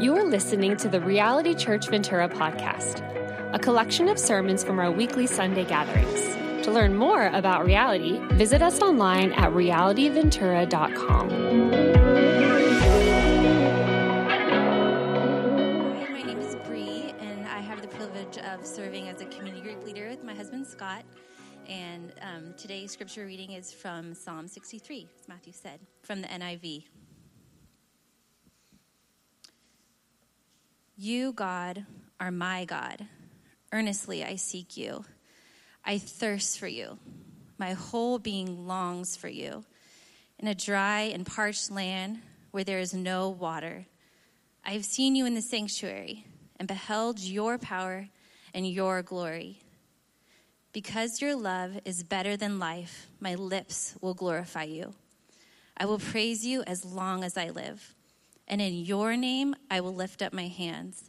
You are listening to the Reality Church Ventura podcast, a collection of sermons from our weekly Sunday gatherings. To learn more about reality, visit us online at realityventura.com. My name is Bree, and I have the privilege of serving as a community group leader with my husband Scott. And um, today's scripture reading is from Psalm 63, as Matthew said, from the NIV. You, God, are my God. Earnestly I seek you. I thirst for you. My whole being longs for you. In a dry and parched land where there is no water, I have seen you in the sanctuary and beheld your power and your glory. Because your love is better than life, my lips will glorify you. I will praise you as long as I live and in your name I will lift up my hands.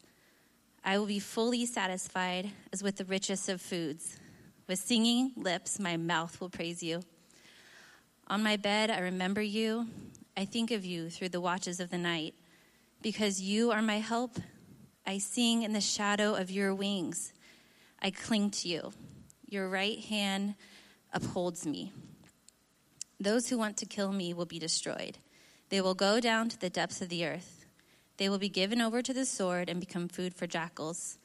I will be fully satisfied as with the richest of foods. With singing lips, my mouth will praise you. On my bed, I remember you. I think of you through the watches of the night. Because you are my help, I sing in the shadow of your wings. I cling to you. Your right hand upholds me. Those who want to kill me will be destroyed. They will go down to the depths of the earth. They will be given over to the sword and become food for jackals.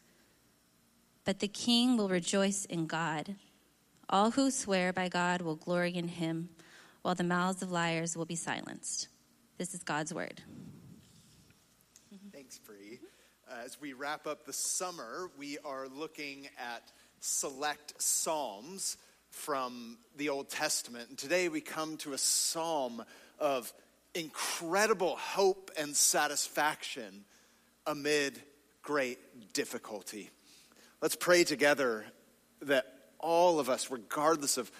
But the king will rejoice in God. All who swear by God will glory in him, while the mouths of liars will be silenced. This is God's word. Thanks, Bree. Uh, as we wrap up the summer, we are looking at select psalms from the Old Testament. And today we come to a psalm of incredible hope and satisfaction amid great difficulty. Let's pray together that all of us, regardless of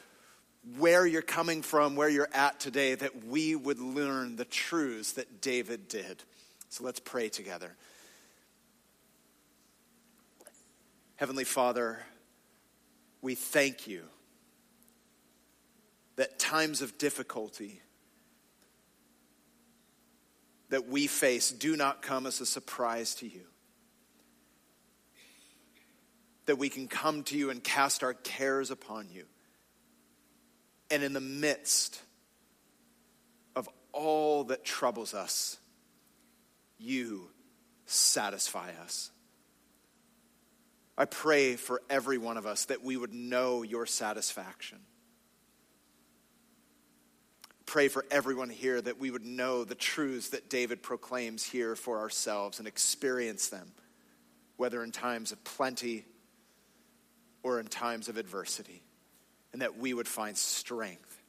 where you're coming from, where you're at today, that we would learn the truths that David did. So let's pray together. Heavenly Father, we thank you that times of difficulty, that we face do not come as a surprise to you. That we can come to you and cast our cares upon you. And in the midst of all that troubles us, you satisfy us. I pray for every one of us that we would know your satisfaction pray for everyone here that we would know the truths that David proclaims here for ourselves and experience them, whether in times of plenty or in times of adversity, and that we would find strength.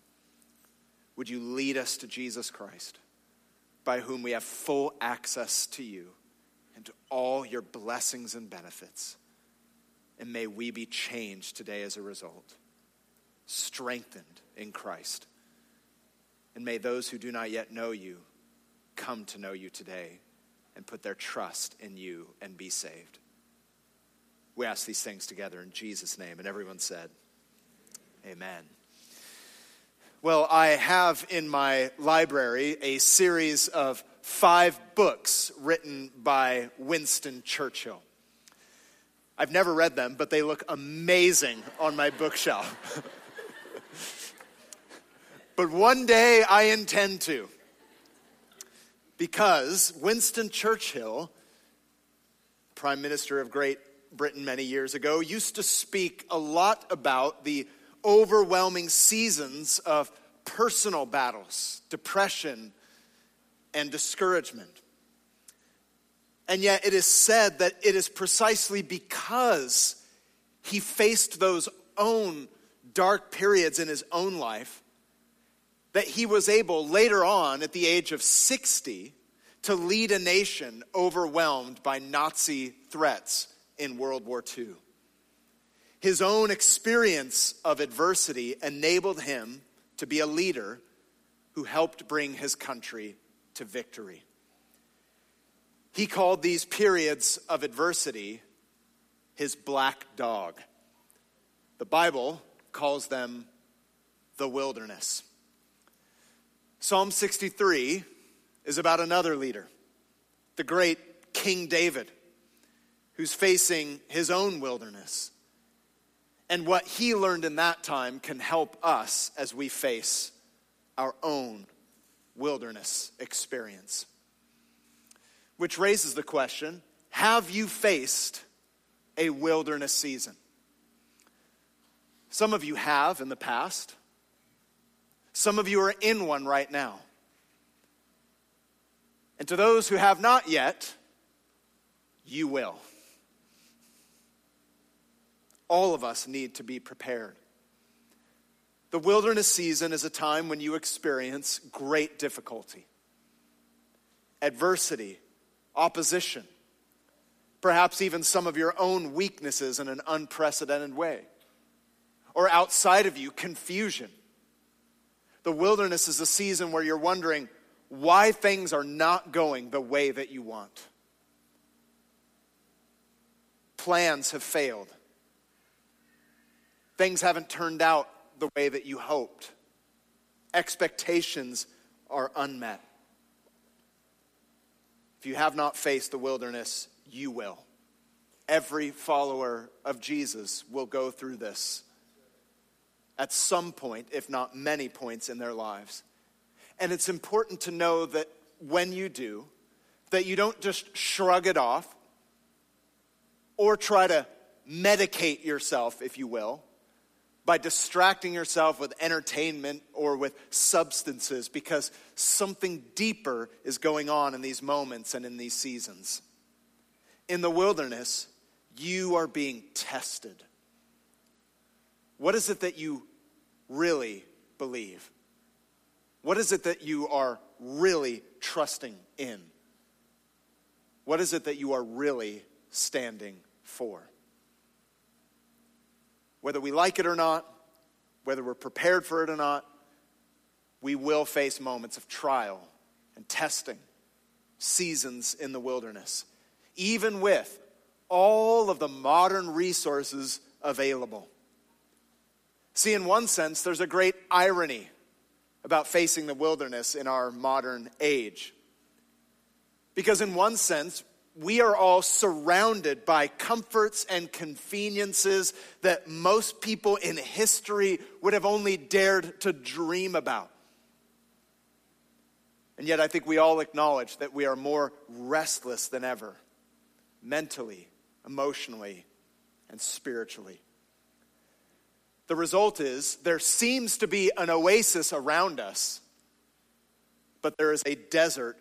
Would you lead us to Jesus Christ, by whom we have full access to you and to all your blessings and benefits? And may we be changed today as a result, strengthened in Christ. And may those who do not yet know you come to know you today and put their trust in you and be saved. We ask these things together in Jesus' name. And everyone said, Amen. Well, I have in my library a series of five books written by Winston Churchill. I've never read them, but they look amazing on my bookshelf. But one day I intend to. Because Winston Churchill, Prime Minister of Great Britain many years ago, used to speak a lot about the overwhelming seasons of personal battles, depression, and discouragement. And yet it is said that it is precisely because he faced those own dark periods in his own life that he was able later on, at the age of 60, to lead a nation overwhelmed by Nazi threats in World War II. His own experience of adversity enabled him to be a leader who helped bring his country to victory. He called these periods of adversity his black dog. The Bible calls them the wilderness. Psalm 63 is about another leader, the great King David, who's facing his own wilderness. And what he learned in that time can help us as we face our own wilderness experience. Which raises the question have you faced a wilderness season? Some of you have in the past. Some of you are in one right now. And to those who have not yet, you will. All of us need to be prepared. The wilderness season is a time when you experience great difficulty, adversity, opposition, perhaps even some of your own weaknesses in an unprecedented way, or outside of you, confusion. The wilderness is a season where you're wondering why things are not going the way that you want. Plans have failed. Things haven't turned out the way that you hoped. Expectations are unmet. If you have not faced the wilderness, you will. Every follower of Jesus will go through this at some point, if not many points in their lives. And it's important to know that when you do, that you don't just shrug it off or try to medicate yourself, if you will, by distracting yourself with entertainment or with substances because something deeper is going on in these moments and in these seasons. In the wilderness, you are being tested. What is it that you really believe? What is it that you are really trusting in? What is it that you are really standing for? Whether we like it or not, whether we're prepared for it or not, we will face moments of trial and testing, seasons in the wilderness, even with all of the modern resources available. See, in one sense, there's a great irony about facing the wilderness in our modern age. Because, in one sense, we are all surrounded by comforts and conveniences that most people in history would have only dared to dream about. And yet, I think we all acknowledge that we are more restless than ever, mentally, emotionally, and spiritually. The result is there seems to be an oasis around us, but there is a desert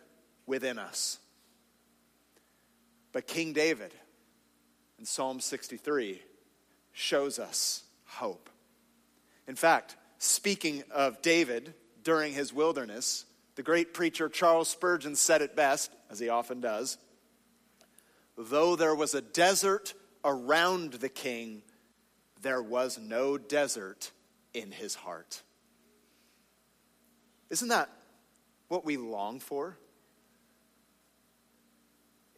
within us. But King David in Psalm 63 shows us hope. In fact, speaking of David during his wilderness, the great preacher Charles Spurgeon said it best, as he often does though there was a desert around the king, there was no desert in his heart. Isn't that what we long for?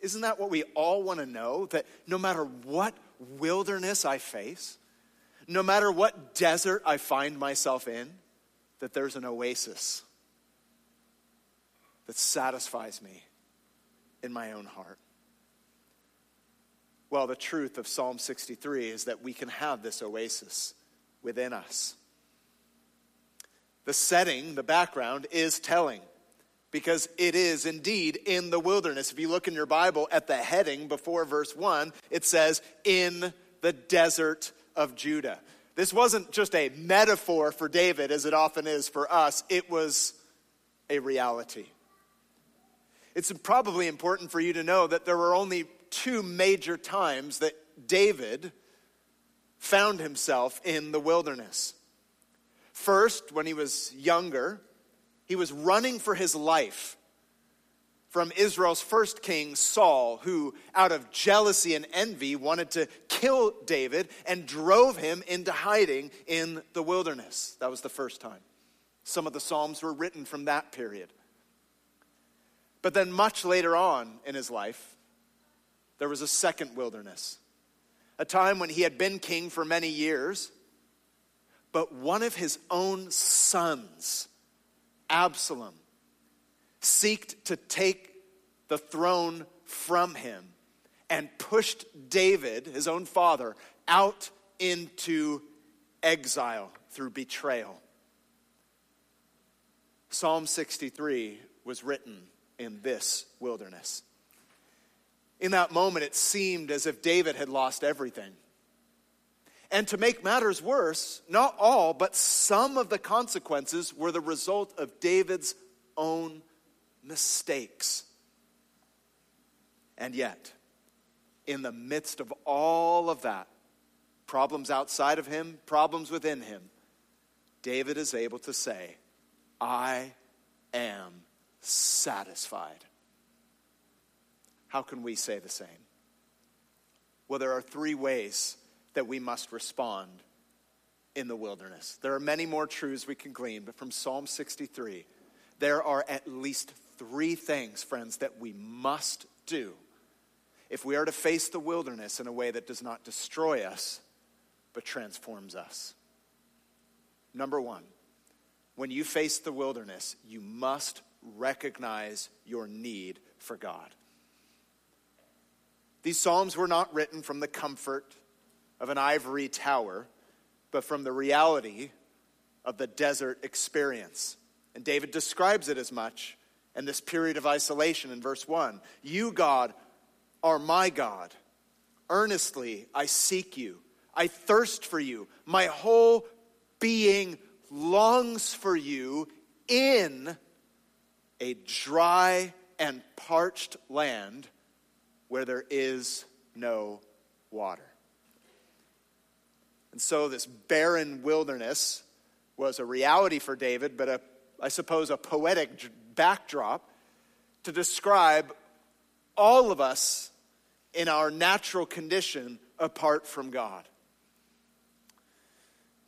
Isn't that what we all want to know? That no matter what wilderness I face, no matter what desert I find myself in, that there's an oasis that satisfies me in my own heart. Well, the truth of Psalm 63 is that we can have this oasis within us. The setting, the background, is telling because it is indeed in the wilderness. If you look in your Bible at the heading before verse 1, it says, In the desert of Judah. This wasn't just a metaphor for David, as it often is for us, it was a reality. It's probably important for you to know that there were only two major times that David found himself in the wilderness. First, when he was younger, he was running for his life from Israel's first king, Saul, who, out of jealousy and envy, wanted to kill David and drove him into hiding in the wilderness. That was the first time. Some of the Psalms were written from that period. But then, much later on in his life, there was a second wilderness, a time when he had been king for many years, but one of his own sons Absalom seeked to take the throne from him and pushed David, his own father, out into exile through betrayal. Psalm 63 was written in this wilderness. In that moment, it seemed as if David had lost everything. And to make matters worse, not all, but some of the consequences were the result of David's own mistakes. And yet, in the midst of all of that, problems outside of him, problems within him, David is able to say, I am satisfied. How can we say the same? Well, there are three ways that we must respond in the wilderness. There are many more truths we can glean, but from Psalm 63, there are at least three things, friends, that we must do if we are to face the wilderness in a way that does not destroy us, but transforms us. Number one, when you face the wilderness, you must recognize your need for God. These Psalms were not written from the comfort of an ivory tower, but from the reality of the desert experience. And David describes it as much in this period of isolation in verse 1. You, God, are my God. Earnestly I seek you. I thirst for you. My whole being longs for you in a dry and parched land where there is no water. And so, this barren wilderness was a reality for David, but a, I suppose a poetic backdrop to describe all of us in our natural condition apart from God.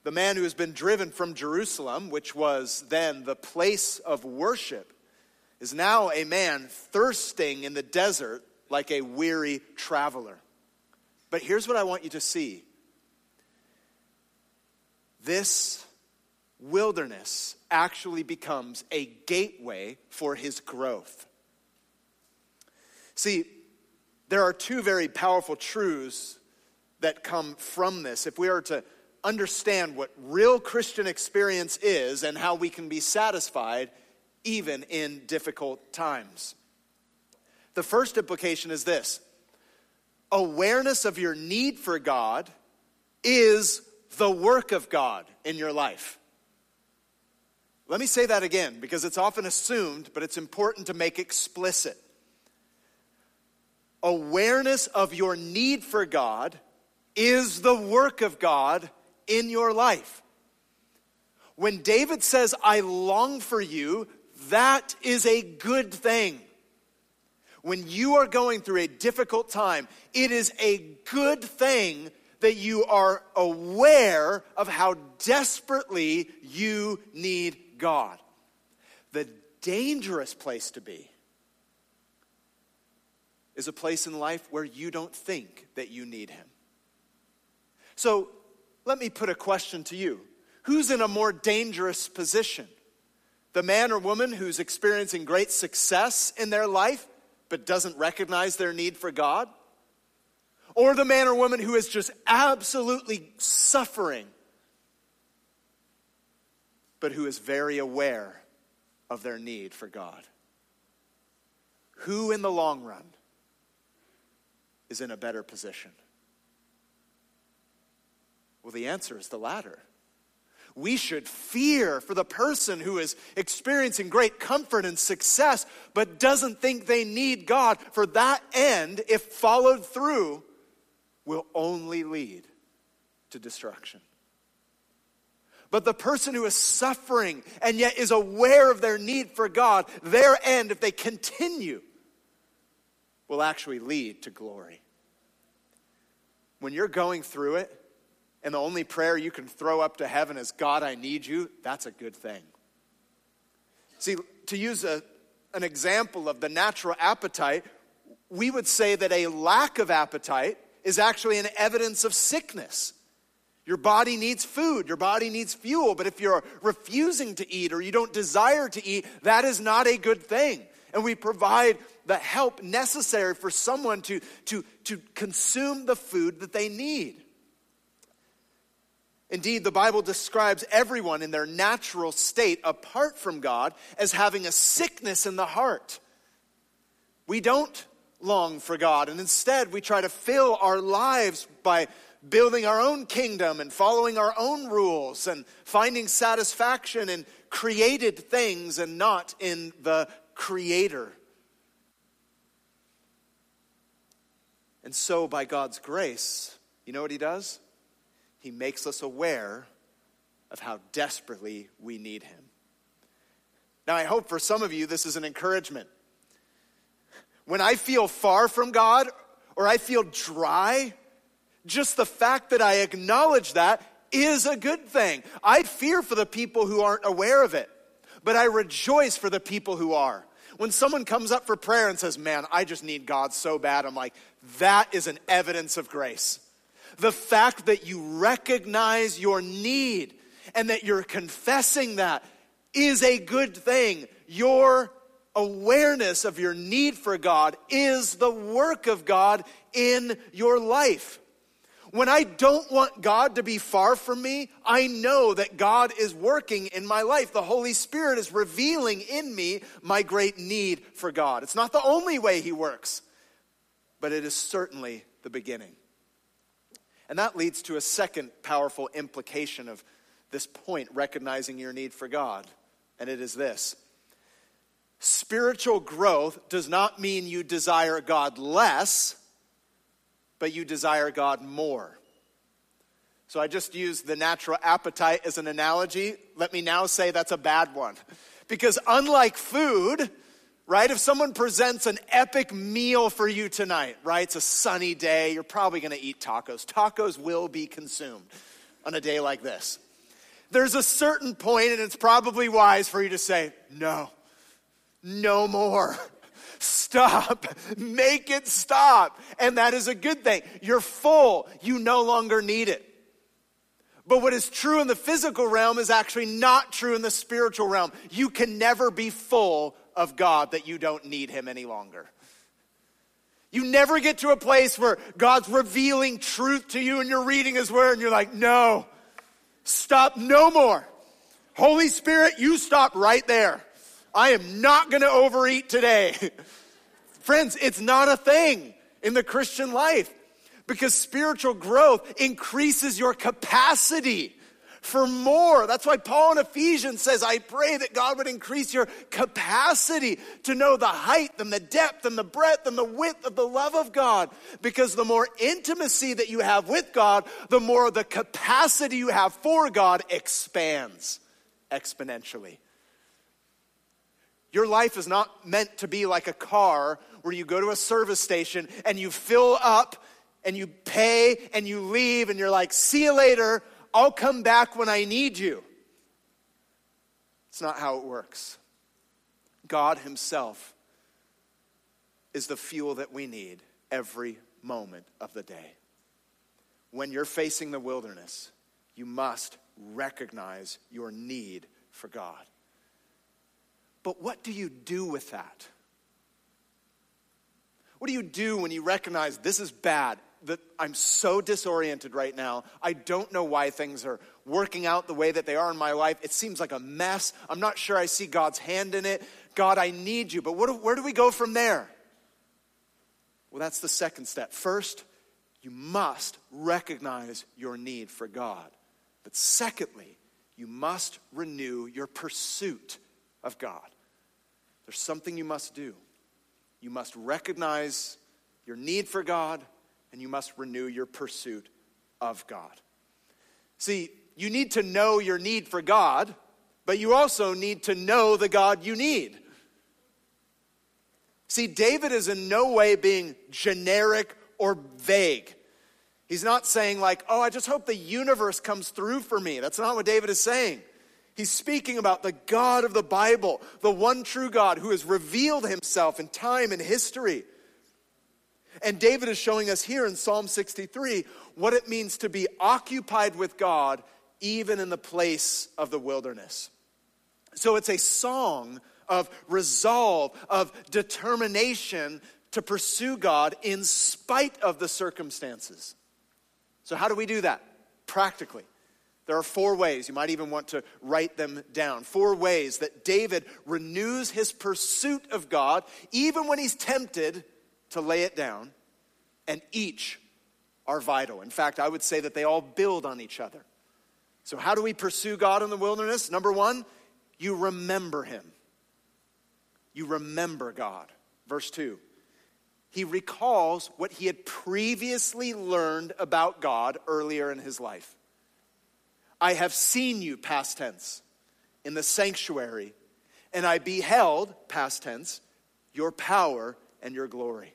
The man who has been driven from Jerusalem, which was then the place of worship, is now a man thirsting in the desert like a weary traveler. But here's what I want you to see this wilderness actually becomes a gateway for his growth. See, there are two very powerful truths that come from this. If we are to understand what real Christian experience is and how we can be satisfied even in difficult times. The first implication is this awareness of your need for God is the work of God in your life. Let me say that again because it's often assumed, but it's important to make explicit. Awareness of your need for God is the work of God in your life. When David says, I long for you, that is a good thing. When you are going through a difficult time, it is a good thing that you are aware of how desperately you need God. The dangerous place to be is a place in life where you don't think that you need Him. So let me put a question to you Who's in a more dangerous position? The man or woman who's experiencing great success in their life but doesn't recognize their need for God? Or the man or woman who is just absolutely suffering but who is very aware of their need for God? Who in the long run is in a better position? Well, the answer is the latter. We should fear for the person who is experiencing great comfort and success, but doesn't think they need God. For that end, if followed through, will only lead to destruction. But the person who is suffering and yet is aware of their need for God, their end, if they continue, will actually lead to glory. When you're going through it, and the only prayer you can throw up to heaven is, God, I need you, that's a good thing. See, to use a, an example of the natural appetite, we would say that a lack of appetite is actually an evidence of sickness. Your body needs food, your body needs fuel, but if you're refusing to eat or you don't desire to eat, that is not a good thing. and we provide the help necessary for someone to, to, to consume the food that they need. Indeed, the Bible describes everyone in their natural state, apart from God, as having a sickness in the heart. We don't long for God, and instead we try to fill our lives by building our own kingdom and following our own rules and finding satisfaction in created things and not in the Creator. And so, by God's grace, you know what He does? He makes us aware of how desperately we need Him. Now, I hope for some of you this is an encouragement. When I feel far from God or I feel dry, just the fact that I acknowledge that is a good thing. I fear for the people who aren't aware of it, but I rejoice for the people who are. When someone comes up for prayer and says, Man, I just need God so bad, I'm like, that is an evidence of grace. The fact that you recognize your need and that you're confessing that is a good thing. Your awareness of your need for God is the work of God in your life. When I don't want God to be far from me, I know that God is working in my life. The Holy Spirit is revealing in me my great need for God. It's not the only way He works, but it is certainly the beginning. And that leads to a second powerful implication of this point, recognizing your need for God. And it is this spiritual growth does not mean you desire God less, but you desire God more. So I just used the natural appetite as an analogy. Let me now say that's a bad one. Because unlike food, right? If someone presents an epic meal for you tonight, right? It's a sunny day, you're probably gonna eat tacos. Tacos will be consumed on a day like this. There's a certain point, and it's probably wise for you to say, no, no more. Stop. Make it stop. And that is a good thing. You're full. You no longer need it. But what is true in the physical realm is actually not true in the spiritual realm. You can never be full of God that you don't need Him any longer. You never get to a place where God's revealing truth to you and you're reading His Word and you're like, no, stop, no more. Holy Spirit, you stop right there. I am not going to overeat today. Friends, it's not a thing in the Christian life because spiritual growth increases your capacity for more. That's why Paul in Ephesians says, I pray that God would increase your capacity to know the height and the depth and the breadth and the width of the love of God. Because the more intimacy that you have with God, the more the capacity you have for God expands exponentially. Your life is not meant to be like a car where you go to a service station and you fill up and you pay and you leave and you're like, see you later. I'll come back when I need you. It's not how it works. God Himself is the fuel that we need every moment of the day. When you're facing the wilderness, you must recognize your need for God. But what do you do with that? What do you do when you recognize this is bad? That I'm so disoriented right now. I don't know why things are working out the way that they are in my life. It seems like a mess. I'm not sure I see God's hand in it. God, I need you. But what, where do we go from there? Well, that's the second step. First, you must recognize your need for God. But secondly, you must renew your pursuit of God. There's something you must do. You must recognize your need for God and you must renew your pursuit of God. See, you need to know your need for God, but you also need to know the God you need. See, David is in no way being generic or vague. He's not saying, like, oh, I just hope the universe comes through for me. That's not what David is saying. He's speaking about the God of the Bible, the one true God who has revealed himself in time and history. And David is showing us here in Psalm 63 what it means to be occupied with God even in the place of the wilderness. So it's a song of resolve, of determination to pursue God in spite of the circumstances. So, how do we do that practically? There are four ways. You might even want to write them down. Four ways that David renews his pursuit of God, even when he's tempted to lay it down, and each are vital. In fact, I would say that they all build on each other. So, how do we pursue God in the wilderness? Number one, you remember him. You remember God. Verse 2 he recalls what he had previously learned about God earlier in his life. I have seen you, past tense, in the sanctuary, and I beheld, past tense, your power and your glory.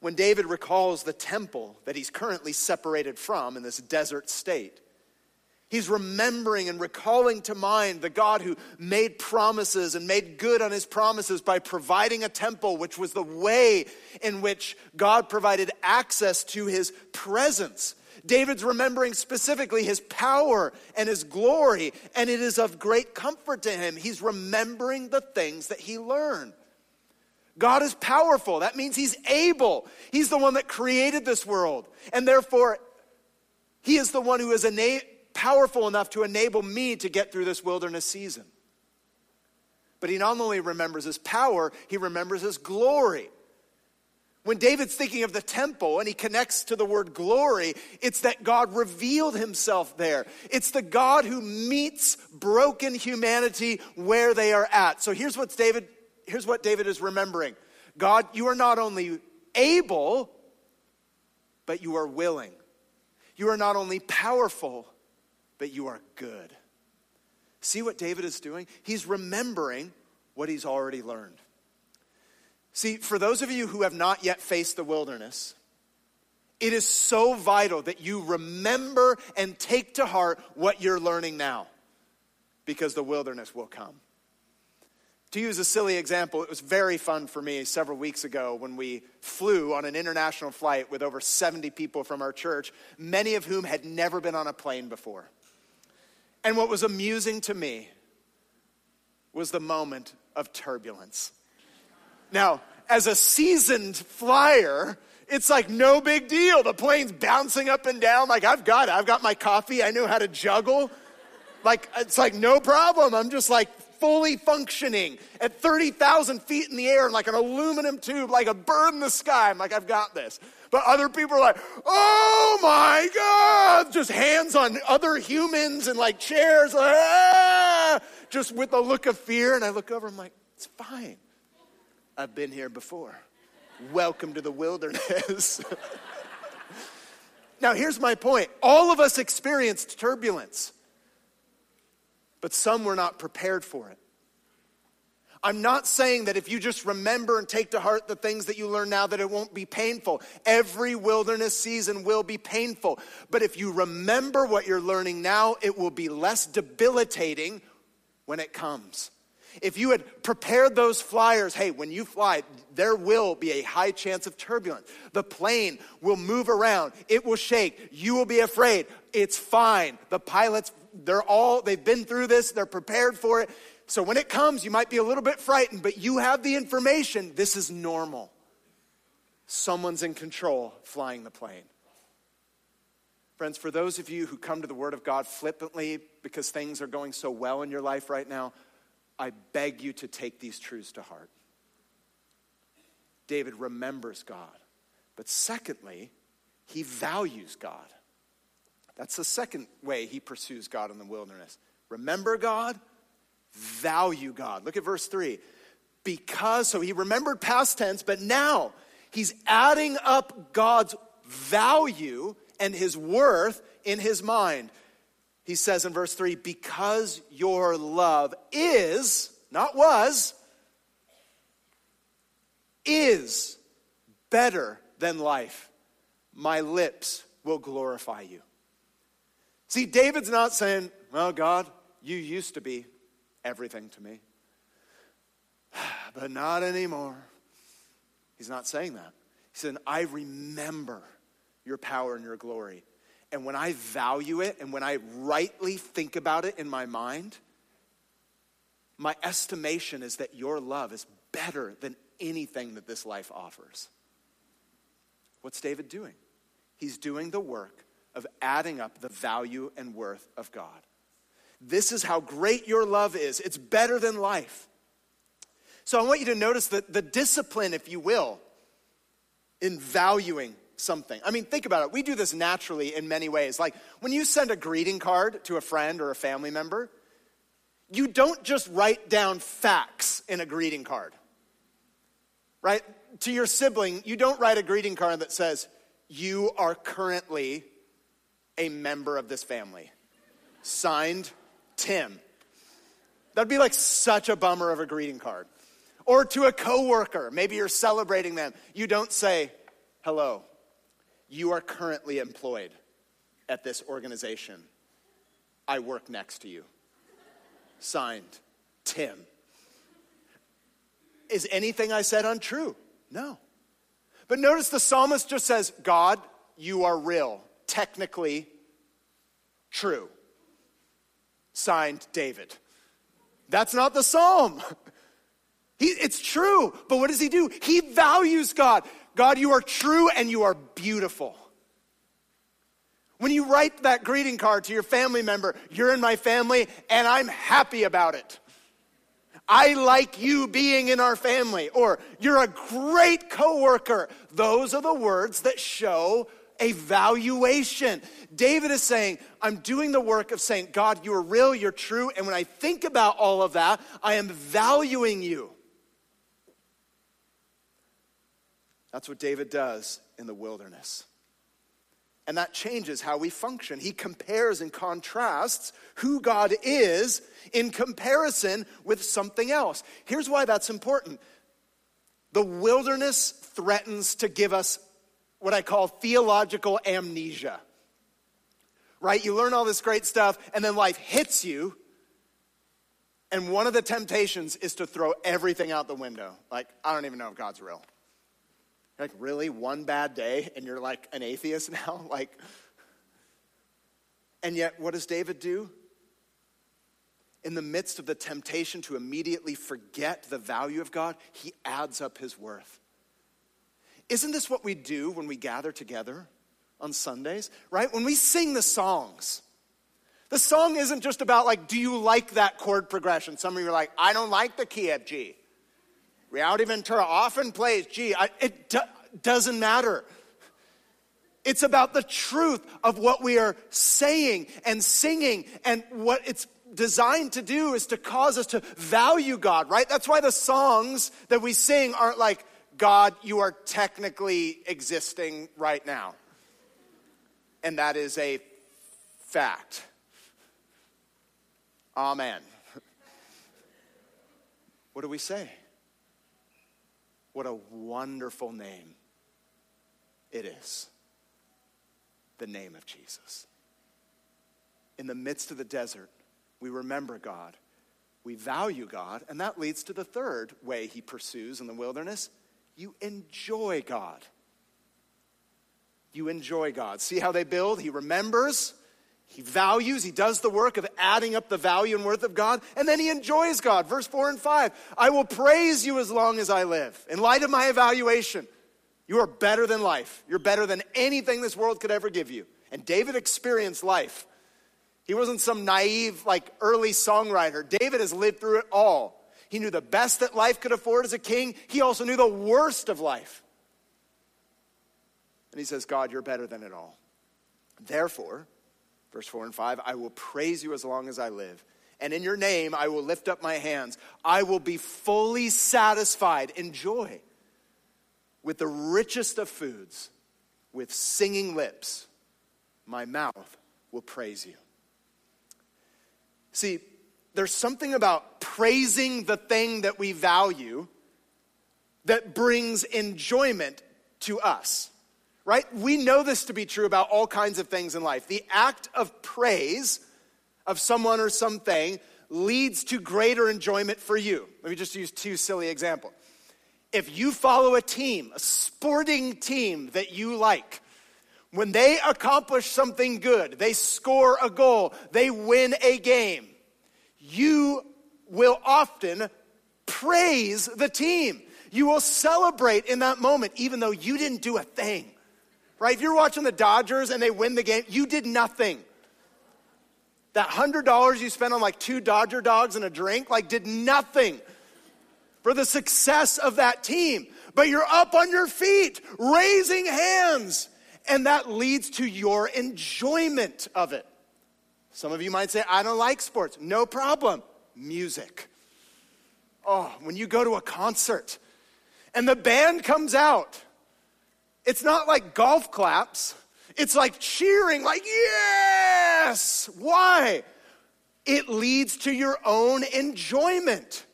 When David recalls the temple that he's currently separated from in this desert state, He's remembering and recalling to mind the God who made promises and made good on his promises by providing a temple, which was the way in which God provided access to his presence. David's remembering specifically his power and his glory, and it is of great comfort to him. He's remembering the things that he learned. God is powerful. That means he's able. He's the one that created this world. And therefore, he is the one who is enabled powerful enough to enable me to get through this wilderness season. But he not only remembers his power, he remembers his glory. When David's thinking of the temple and he connects to the word glory, it's that God revealed himself there. It's the God who meets broken humanity where they are at. So here's what David here's what David is remembering. God, you are not only able, but you are willing. You are not only powerful, but you are good. See what David is doing? He's remembering what he's already learned. See, for those of you who have not yet faced the wilderness, it is so vital that you remember and take to heart what you're learning now because the wilderness will come. To use a silly example, it was very fun for me several weeks ago when we flew on an international flight with over 70 people from our church, many of whom had never been on a plane before. And what was amusing to me was the moment of turbulence. Now, as a seasoned flyer, it's like no big deal. The plane's bouncing up and down. Like, I've got it. I've got my coffee. I know how to juggle. Like, it's like no problem. I'm just like fully functioning at 30,000 feet in the air, like an aluminum tube, like a bird in the sky. I'm like, I've got this. But other people are like, oh my God, just hands on other humans and like chairs, ah! just with a look of fear. And I look over, I'm like, it's fine. I've been here before. Welcome to the wilderness. now, here's my point all of us experienced turbulence, but some were not prepared for it. I'm not saying that if you just remember and take to heart the things that you learn now, that it won't be painful. Every wilderness season will be painful. But if you remember what you're learning now, it will be less debilitating when it comes. If you had prepared those flyers, hey, when you fly, there will be a high chance of turbulence. The plane will move around, it will shake, you will be afraid. It's fine. The pilots, they're all, they've been through this, they're prepared for it. So when it comes, you might be a little bit frightened, but you have the information. This is normal. Someone's in control flying the plane. Friends, for those of you who come to the Word of God flippantly because things are going so well in your life right now, I beg you to take these truths to heart. David remembers God. But secondly, he values God. That's the second way he pursues God in the wilderness. Remember God, value God. Look at verse 3. Because, so he remembered past tense, but now he's adding up God's value and his worth in his mind. He says in verse 3 because your love is, not was, is better than life. My lips will glorify you. See, David's not saying, Well, God, you used to be everything to me. But not anymore. He's not saying that. He said, I remember your power and your glory. And when I value it and when I rightly think about it in my mind, my estimation is that your love is better than anything that this life offers. What's David doing? He's doing the work of adding up the value and worth of God. This is how great your love is. It's better than life. So I want you to notice the, the discipline, if you will, in valuing something. I mean, think about it. We do this naturally in many ways. Like when you send a greeting card to a friend or a family member, you don't just write down facts in a greeting card. Right? To your sibling, you don't write a greeting card that says, You are currently a member of this family. Signed, Tim. That'd be like such a bummer of a greeting card. Or to a coworker, maybe you're celebrating them. You don't say, "Hello. You are currently employed at this organization. I work next to you." Signed, Tim. Is anything I said untrue? No. But notice the psalmist just says, God, you are real, technically true. Signed, David. That's not the psalm. He, it's true, but what does he do? He values God. God, you are true and you are beautiful. When you write that greeting card to your family member, you're in my family and I'm happy about it. I like you being in our family, or you're a great coworker. Those are the words that show a valuation. David is saying, I'm doing the work of saying, God, you are real, you're true, and when I think about all of that, I am valuing you. That's what David does in the wilderness. And that changes how we function. He compares and contrasts who God is in comparison with something else. Here's why that's important the wilderness threatens to give us what I call theological amnesia. Right? You learn all this great stuff, and then life hits you. And one of the temptations is to throw everything out the window. Like, I don't even know if God's real. Like, really? One bad day and you're like an atheist now? Like, and yet, what does David do? In the midst of the temptation to immediately forget the value of God, he adds up his worth. Isn't this what we do when we gather together on Sundays? Right? When we sing the songs, the song isn't just about, like, do you like that chord progression? Some of you are like, I don't like the key of G. Reality Ventura often plays G. I, it do, doesn't matter. It's about the truth of what we are saying and singing, and what it's designed to do is to cause us to value God, right? That's why the songs that we sing aren't like, God, you are technically existing right now. And that is a fact. Amen. What do we say? What a wonderful name it is the name of Jesus. In the midst of the desert, we remember God, we value God, and that leads to the third way he pursues in the wilderness you enjoy God. You enjoy God. See how they build? He remembers, he values, he does the work of adding up the value and worth of God, and then he enjoys God. Verse 4 and 5 I will praise you as long as I live. In light of my evaluation, you are better than life. You're better than anything this world could ever give you. And David experienced life. He wasn't some naive, like early songwriter. David has lived through it all. He knew the best that life could afford as a king, he also knew the worst of life. And he says, God, you're better than it all. Therefore, Verse 4 and 5 I will praise you as long as I live. And in your name I will lift up my hands. I will be fully satisfied in joy with the richest of foods, with singing lips. My mouth will praise you. See, there's something about praising the thing that we value that brings enjoyment to us right? We know this to be true about all kinds of things in life. The act of praise of someone or something leads to greater enjoyment for you. Let me just use two silly examples. If you follow a team, a sporting team that you like, when they accomplish something good, they score a goal, they win a game, you will often praise the team. You will celebrate in that moment, even though you didn't do a thing. Right? If you're watching the Dodgers and they win the game, you did nothing. That $100 you spent on like two Dodger dogs and a drink, like, did nothing for the success of that team. But you're up on your feet, raising hands, and that leads to your enjoyment of it. Some of you might say, I don't like sports. No problem. Music. Oh, when you go to a concert and the band comes out, it's not like golf claps, it's like cheering, like, yes! Why? It leads to your own enjoyment.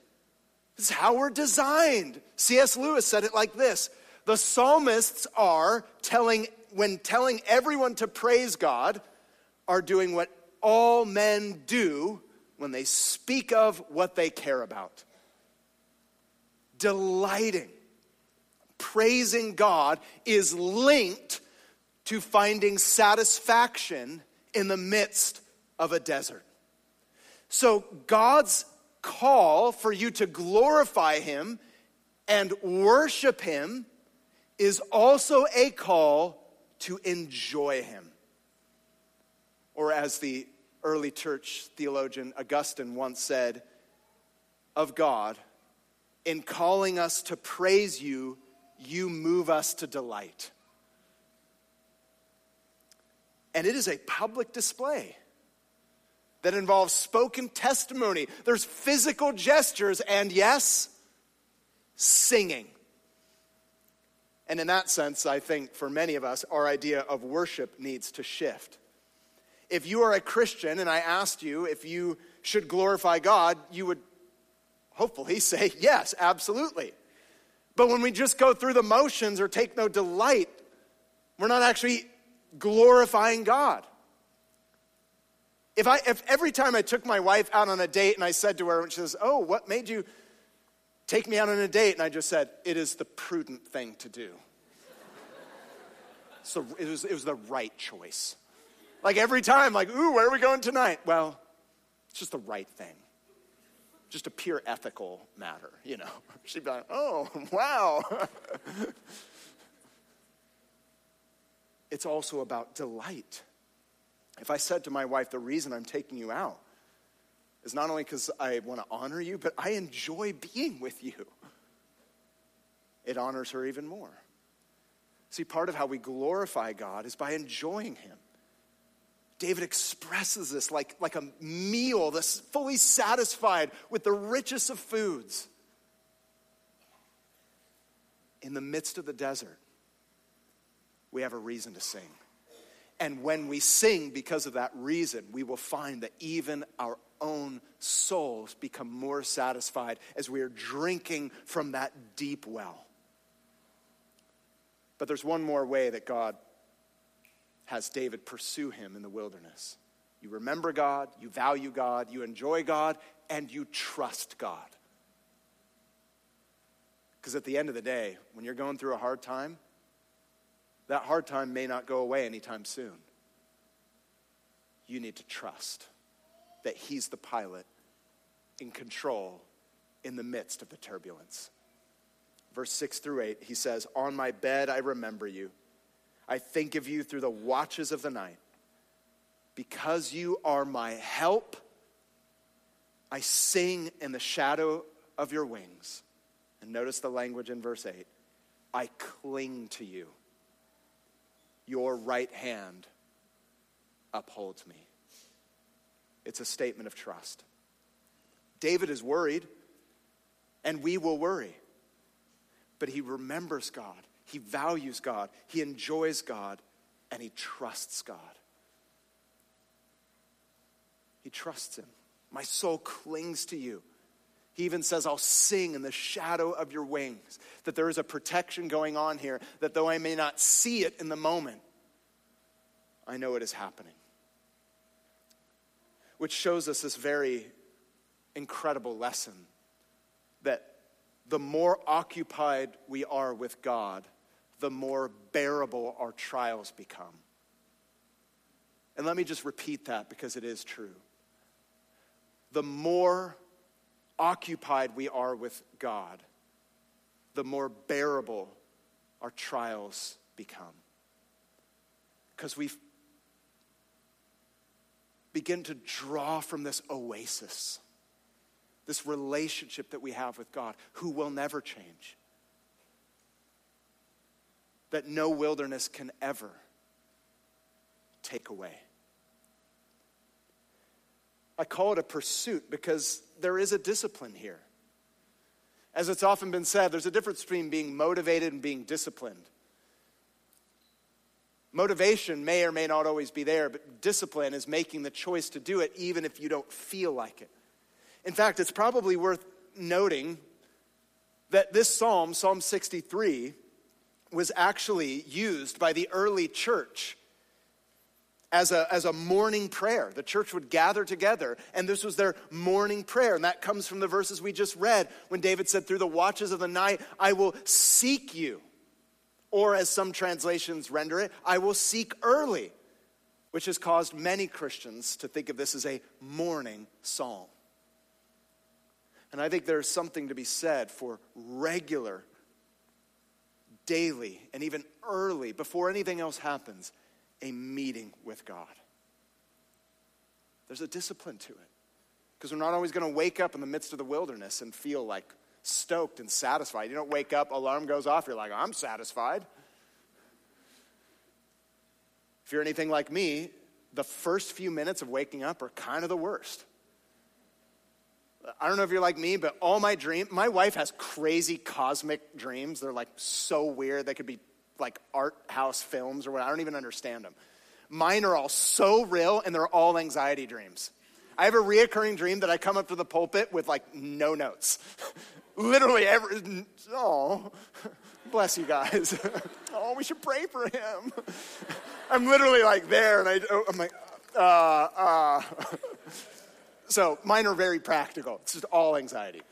This is how we're designed. C.S. Lewis said it like this The psalmists are telling, when telling everyone to praise God, are doing what all men do when they speak of what they care about. Delighting, praising God is linked to finding satisfaction in the midst of a desert. So, God's call for you to glorify Him and worship Him is also a call to enjoy Him. Or, as the early church theologian Augustine once said of God, in calling us to praise you, you move us to delight. And it is a public display that involves spoken testimony. There's physical gestures, and yes, singing. And in that sense, I think for many of us, our idea of worship needs to shift. If you are a Christian and I asked you if you should glorify God, you would hopefully say, yes, absolutely. But when we just go through the motions or take no delight, we're not actually glorifying God. If, I, if every time I took my wife out on a date and I said to her, and she says, Oh, what made you take me out on a date? And I just said, It is the prudent thing to do. so it was, it was the right choice. Like every time, like, Ooh, where are we going tonight? Well, it's just the right thing. Just a pure ethical matter, you know. She'd be like, Oh, wow. it's also about delight. If I said to my wife, the reason I'm taking you out is not only because I want to honor you, but I enjoy being with you, it honors her even more. See, part of how we glorify God is by enjoying Him. David expresses this like, like a meal that's fully satisfied with the richest of foods. In the midst of the desert, we have a reason to sing. And when we sing because of that reason, we will find that even our own souls become more satisfied as we are drinking from that deep well. But there's one more way that God has David pursue him in the wilderness. You remember God, you value God, you enjoy God, and you trust God. Because at the end of the day, when you're going through a hard time, that hard time may not go away anytime soon. You need to trust that He's the pilot in control in the midst of the turbulence. Verse 6 through 8, he says, On my bed I remember you. I think of you through the watches of the night. Because you are my help, I sing in the shadow of your wings. And notice the language in verse 8 I cling to you. Your right hand upholds me. It's a statement of trust. David is worried, and we will worry. But he remembers God, he values God, he enjoys God, and he trusts God. He trusts him. My soul clings to you. He even says, I'll sing in the shadow of your wings. That there is a protection going on here, that though I may not see it in the moment, I know it is happening. Which shows us this very incredible lesson that the more occupied we are with God, the more bearable our trials become. And let me just repeat that because it is true. The more occupied we are with God, the more bearable our trials become. Because we begin to draw from this oasis, this relationship that we have with God, who will never change, that no wilderness can ever take away. I call it a pursuit because there is a discipline here. As it's often been said, there's a difference between being motivated and being disciplined. Motivation may or may not always be there, but discipline is making the choice to do it even if you don't feel like it. In fact, it's probably worth noting that this psalm, Psalm 63, was actually used by the early church as a, as a morning prayer. The church would gather together, and this was their morning prayer. And that comes from the verses we just read when David said, Through the watches of the night, I will seek you. Or, as some translations render it, I will seek early, which has caused many Christians to think of this as a morning psalm. And I think there's something to be said for regular, daily, and even early, before anything else happens, a meeting with God. There's a discipline to it. Because we're not always going to wake up in the midst of the wilderness and feel like stoked and satisfied. You don't wake up, alarm goes off, you're like, I'm satisfied. If you're anything like me, the first few minutes of waking up are kind of the worst. I don't know if you're like me, but all my dream, my wife has crazy cosmic dreams. They're like so weird. They could be like art house films or what. I don't even understand them. Mine are all so real and they're all anxiety dreams. I have a reoccurring dream that I come up to the pulpit with like no notes. Literally every, oh, bless you guys. oh, we should pray for him. I'm literally like there and I, I'm like, uh, uh. So mine are very practical. It's just all anxiety.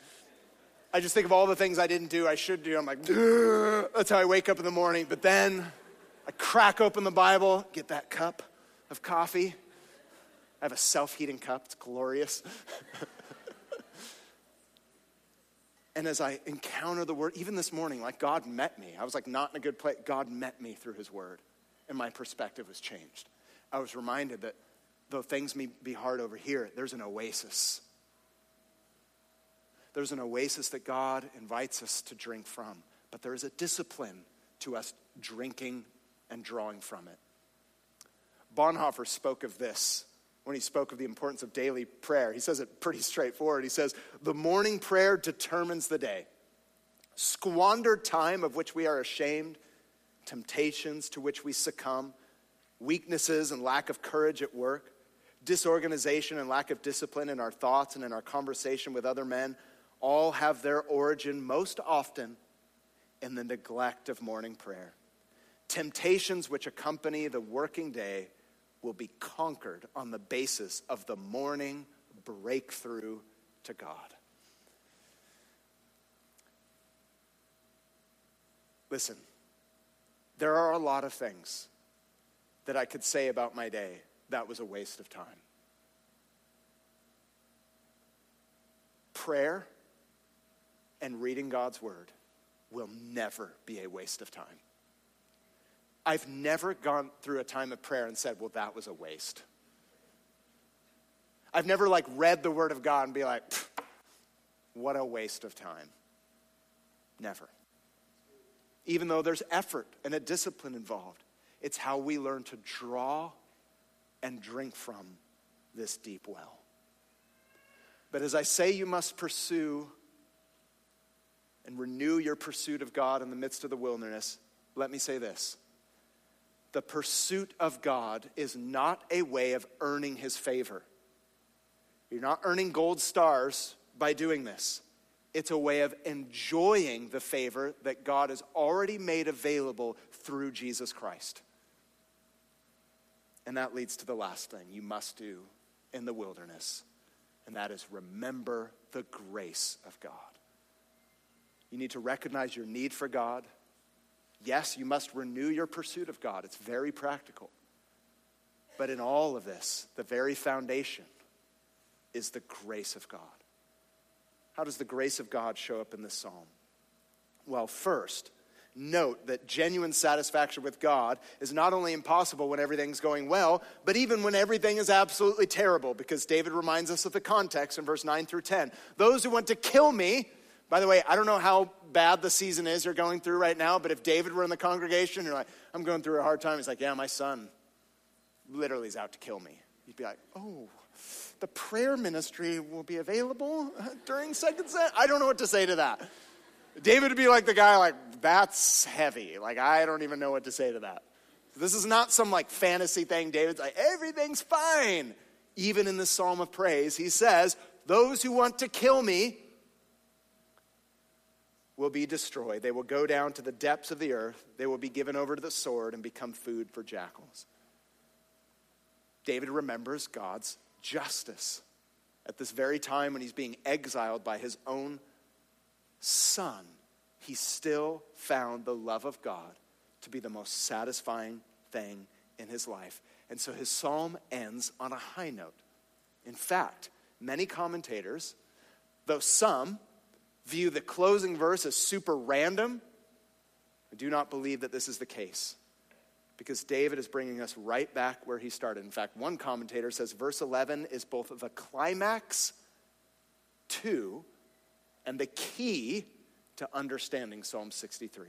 I just think of all the things I didn't do, I should do. I'm like, that's how I wake up in the morning. But then I crack open the Bible, get that cup of coffee. I have a self heating cup, it's glorious. and as I encounter the word, even this morning, like God met me. I was like not in a good place. God met me through his word, and my perspective was changed. I was reminded that though things may be hard over here, there's an oasis there's an oasis that God invites us to drink from, but there is a discipline to us drinking and drawing from it. Bonhoeffer spoke of this when he spoke of the importance of daily prayer. He says it pretty straightforward. He says, The morning prayer determines the day. Squandered time of which we are ashamed, temptations to which we succumb, weaknesses and lack of courage at work, disorganization and lack of discipline in our thoughts and in our conversation with other men all have their origin most often in the neglect of morning prayer. Temptations which accompany the working day will be conquered on the basis of the morning breakthrough to God. Listen, there are a lot of things that I could say about my day that was a waste of time. Prayer and reading God's word will never be a waste of time. I've never gone through a time of prayer and said, well, that was a waste. I've never like read the word of God and be like, what a waste of time. Never. Even though there's effort and a discipline involved, it's how we learn to draw and drink from this deep well. But as I say, you must pursue and renew your pursuit of God in the midst of the wilderness, let me say this. The pursuit of God is not a way of earning his favor. You're not earning gold stars by doing this. It's a way of enjoying the favor that God has already made available through Jesus Christ. And that leads to the last thing you must do in the wilderness, and that is remember the grace of God. You need to recognize your need for God. Yes, you must renew your pursuit of God. It's very practical. But in all of this, the very foundation is the grace of God. How does the grace of God show up in this psalm? Well, first, note that genuine satisfaction with God is not only impossible when everything's going well, but even when everything is absolutely terrible, because David reminds us of the context in verse 9 through 10. Those who want to kill me, by the way, I don't know how bad the season is you're going through right now, but if David were in the congregation, you're like, I'm going through a hard time. He's like, Yeah, my son literally is out to kill me. You'd be like, Oh, the prayer ministry will be available during second set. I don't know what to say to that. David would be like the guy, like, that's heavy. Like, I don't even know what to say to that. This is not some like fantasy thing. David's like, everything's fine. Even in the psalm of praise, he says, Those who want to kill me will be destroyed. They will go down to the depths of the earth. They will be given over to the sword and become food for jackals. David remembers God's justice at this very time when he's being exiled by his own son. He still found the love of God to be the most satisfying thing in his life. And so his psalm ends on a high note. In fact, many commentators, though some view the closing verse as super random, I do not believe that this is the case because David is bringing us right back where he started. In fact, one commentator says verse 11 is both the climax to and the key to understanding Psalm 63.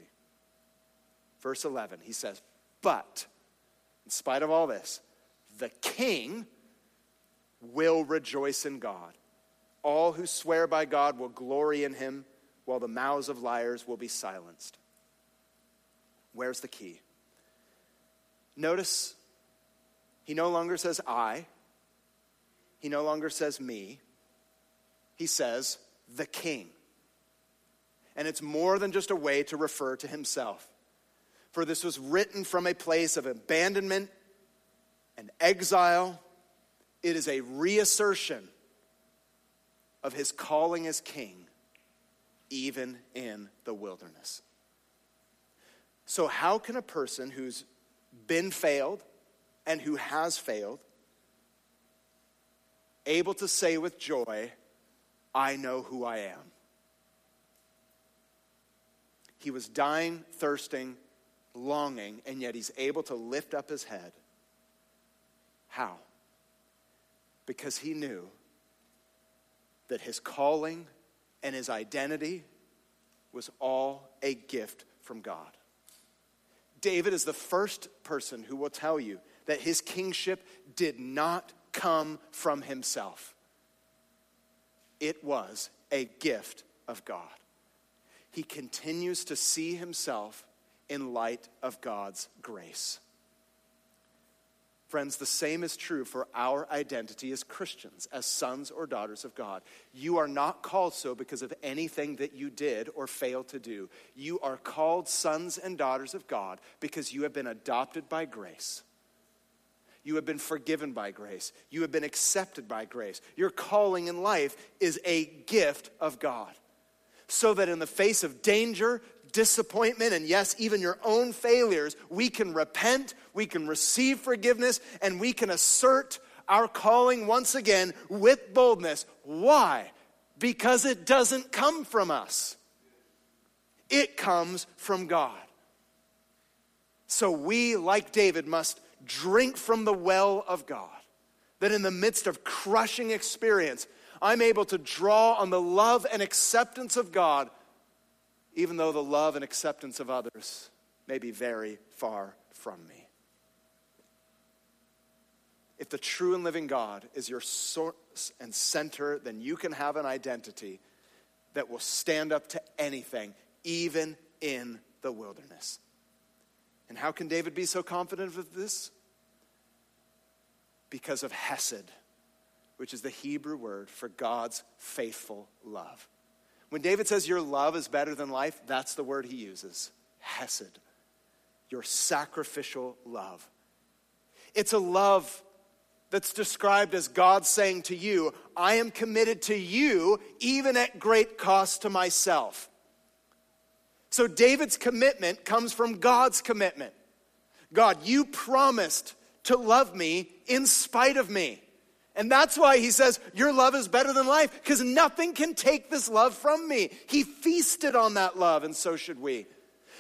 Verse 11, he says, But in spite of all this, the king will rejoice in God. All who swear by God will glory in him, while the mouths of liars will be silenced. Where's the key? Notice he no longer says I, he no longer says me, he says the king. And it's more than just a way to refer to himself. For this was written from a place of abandonment and exile. It is a reassertion of his calling as king, even in the wilderness. So, how can a person who's been failed and who has failed able to say with joy, I know who I am? He was dying, thirsting, longing, and yet he's able to lift up his head. How? Because he knew that his calling and his identity was all a gift from God. David is the first person who will tell you that his kingship did not come from himself, it was a gift of God. He continues to see himself in light of God's grace. Friends, the same is true for our identity as Christians, as sons or daughters of God. You are not called so because of anything that you did or failed to do. You are called sons and daughters of God because you have been adopted by grace. You have been forgiven by grace. You have been accepted by grace. Your calling in life is a gift of God. So that in the face of danger, disappointment, and yes, even your own failures, we can repent, we can receive forgiveness, and we can assert our calling once again with boldness. Why? Because it doesn't come from us, it comes from God. So we, like David, must drink from the well of God. That in the midst of crushing experience, I'm able to draw on the love and acceptance of God even though the love and acceptance of others may be very far from me. If the true and living God is your source and center, then you can have an identity that will stand up to anything, even in the wilderness. And how can David be so confident of this? Because of Hesed, which is the Hebrew word for God's faithful love. When David says your love is better than life, that's the word he uses Hesed, your sacrificial love. It's a love that's described as God saying to you, I am committed to you even at great cost to myself. So David's commitment comes from God's commitment. God, you promised to love me in spite of me. And that's why he says, Your love is better than life, because nothing can take this love from me. He feasted on that love, and so should we.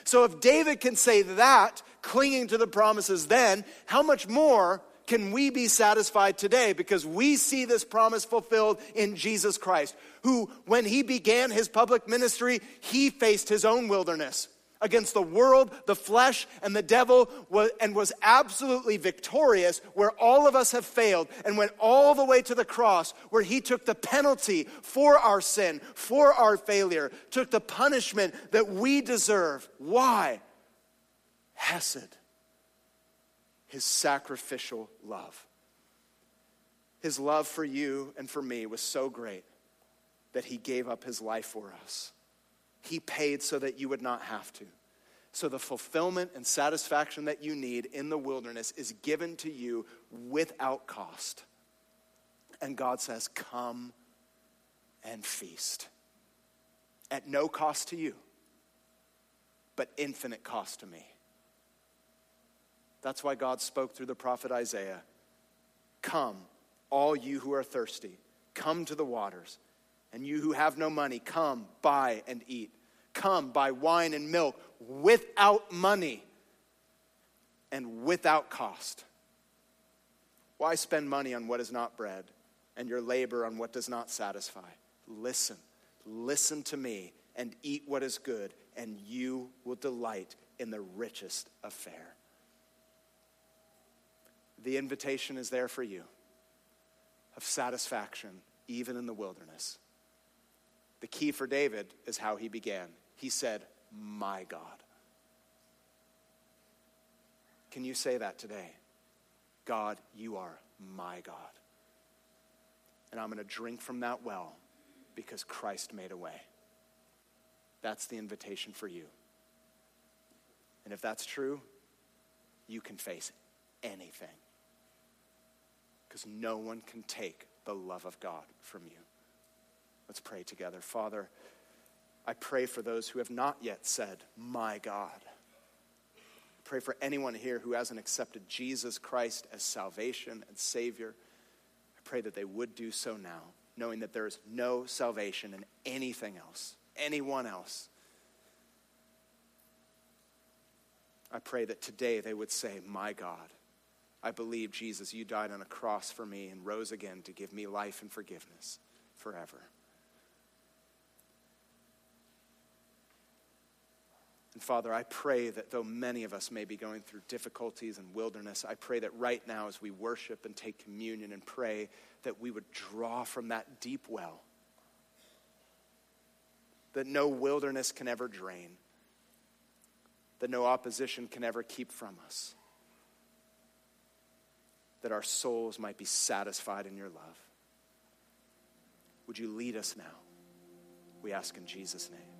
So if David can say that, clinging to the promises then, how much more can we be satisfied today? Because we see this promise fulfilled in Jesus Christ, who, when he began his public ministry, he faced his own wilderness against the world, the flesh, and the devil, and was absolutely victorious where all of us have failed, and went all the way to the cross where he took the penalty for our sin, for our failure, took the punishment that we deserve. Why? Hesed, his sacrificial love. His love for you and for me was so great that he gave up his life for us. He paid so that you would not have to. So the fulfillment and satisfaction that you need in the wilderness is given to you without cost. And God says, Come and feast. At no cost to you, but infinite cost to me. That's why God spoke through the prophet Isaiah Come, all you who are thirsty, come to the waters. And you who have no money, come, buy and eat. Come, buy wine and milk without money and without cost. Why spend money on what is not bread and your labor on what does not satisfy? Listen, listen to me and eat what is good, and you will delight in the richest affair. The invitation is there for you of satisfaction, even in the wilderness. The key for David is how he began. He said, My God. Can you say that today? God, you are my God. And I'm going to drink from that well because Christ made a way. That's the invitation for you. And if that's true, you can face anything because no one can take the love of God from you. Let's pray together. Father, I pray for those who have not yet said, My God. I pray for anyone here who hasn't accepted Jesus Christ as salvation and Savior. I pray that they would do so now, knowing that there is no salvation in anything else, anyone else. I pray that today they would say, My God, I believe, Jesus, you died on a cross for me and rose again to give me life and forgiveness forever. And Father, I pray that though many of us may be going through difficulties and wilderness, I pray that right now as we worship and take communion and pray, that we would draw from that deep well. That no wilderness can ever drain, that no opposition can ever keep from us, that our souls might be satisfied in your love. Would you lead us now? We ask in Jesus' name.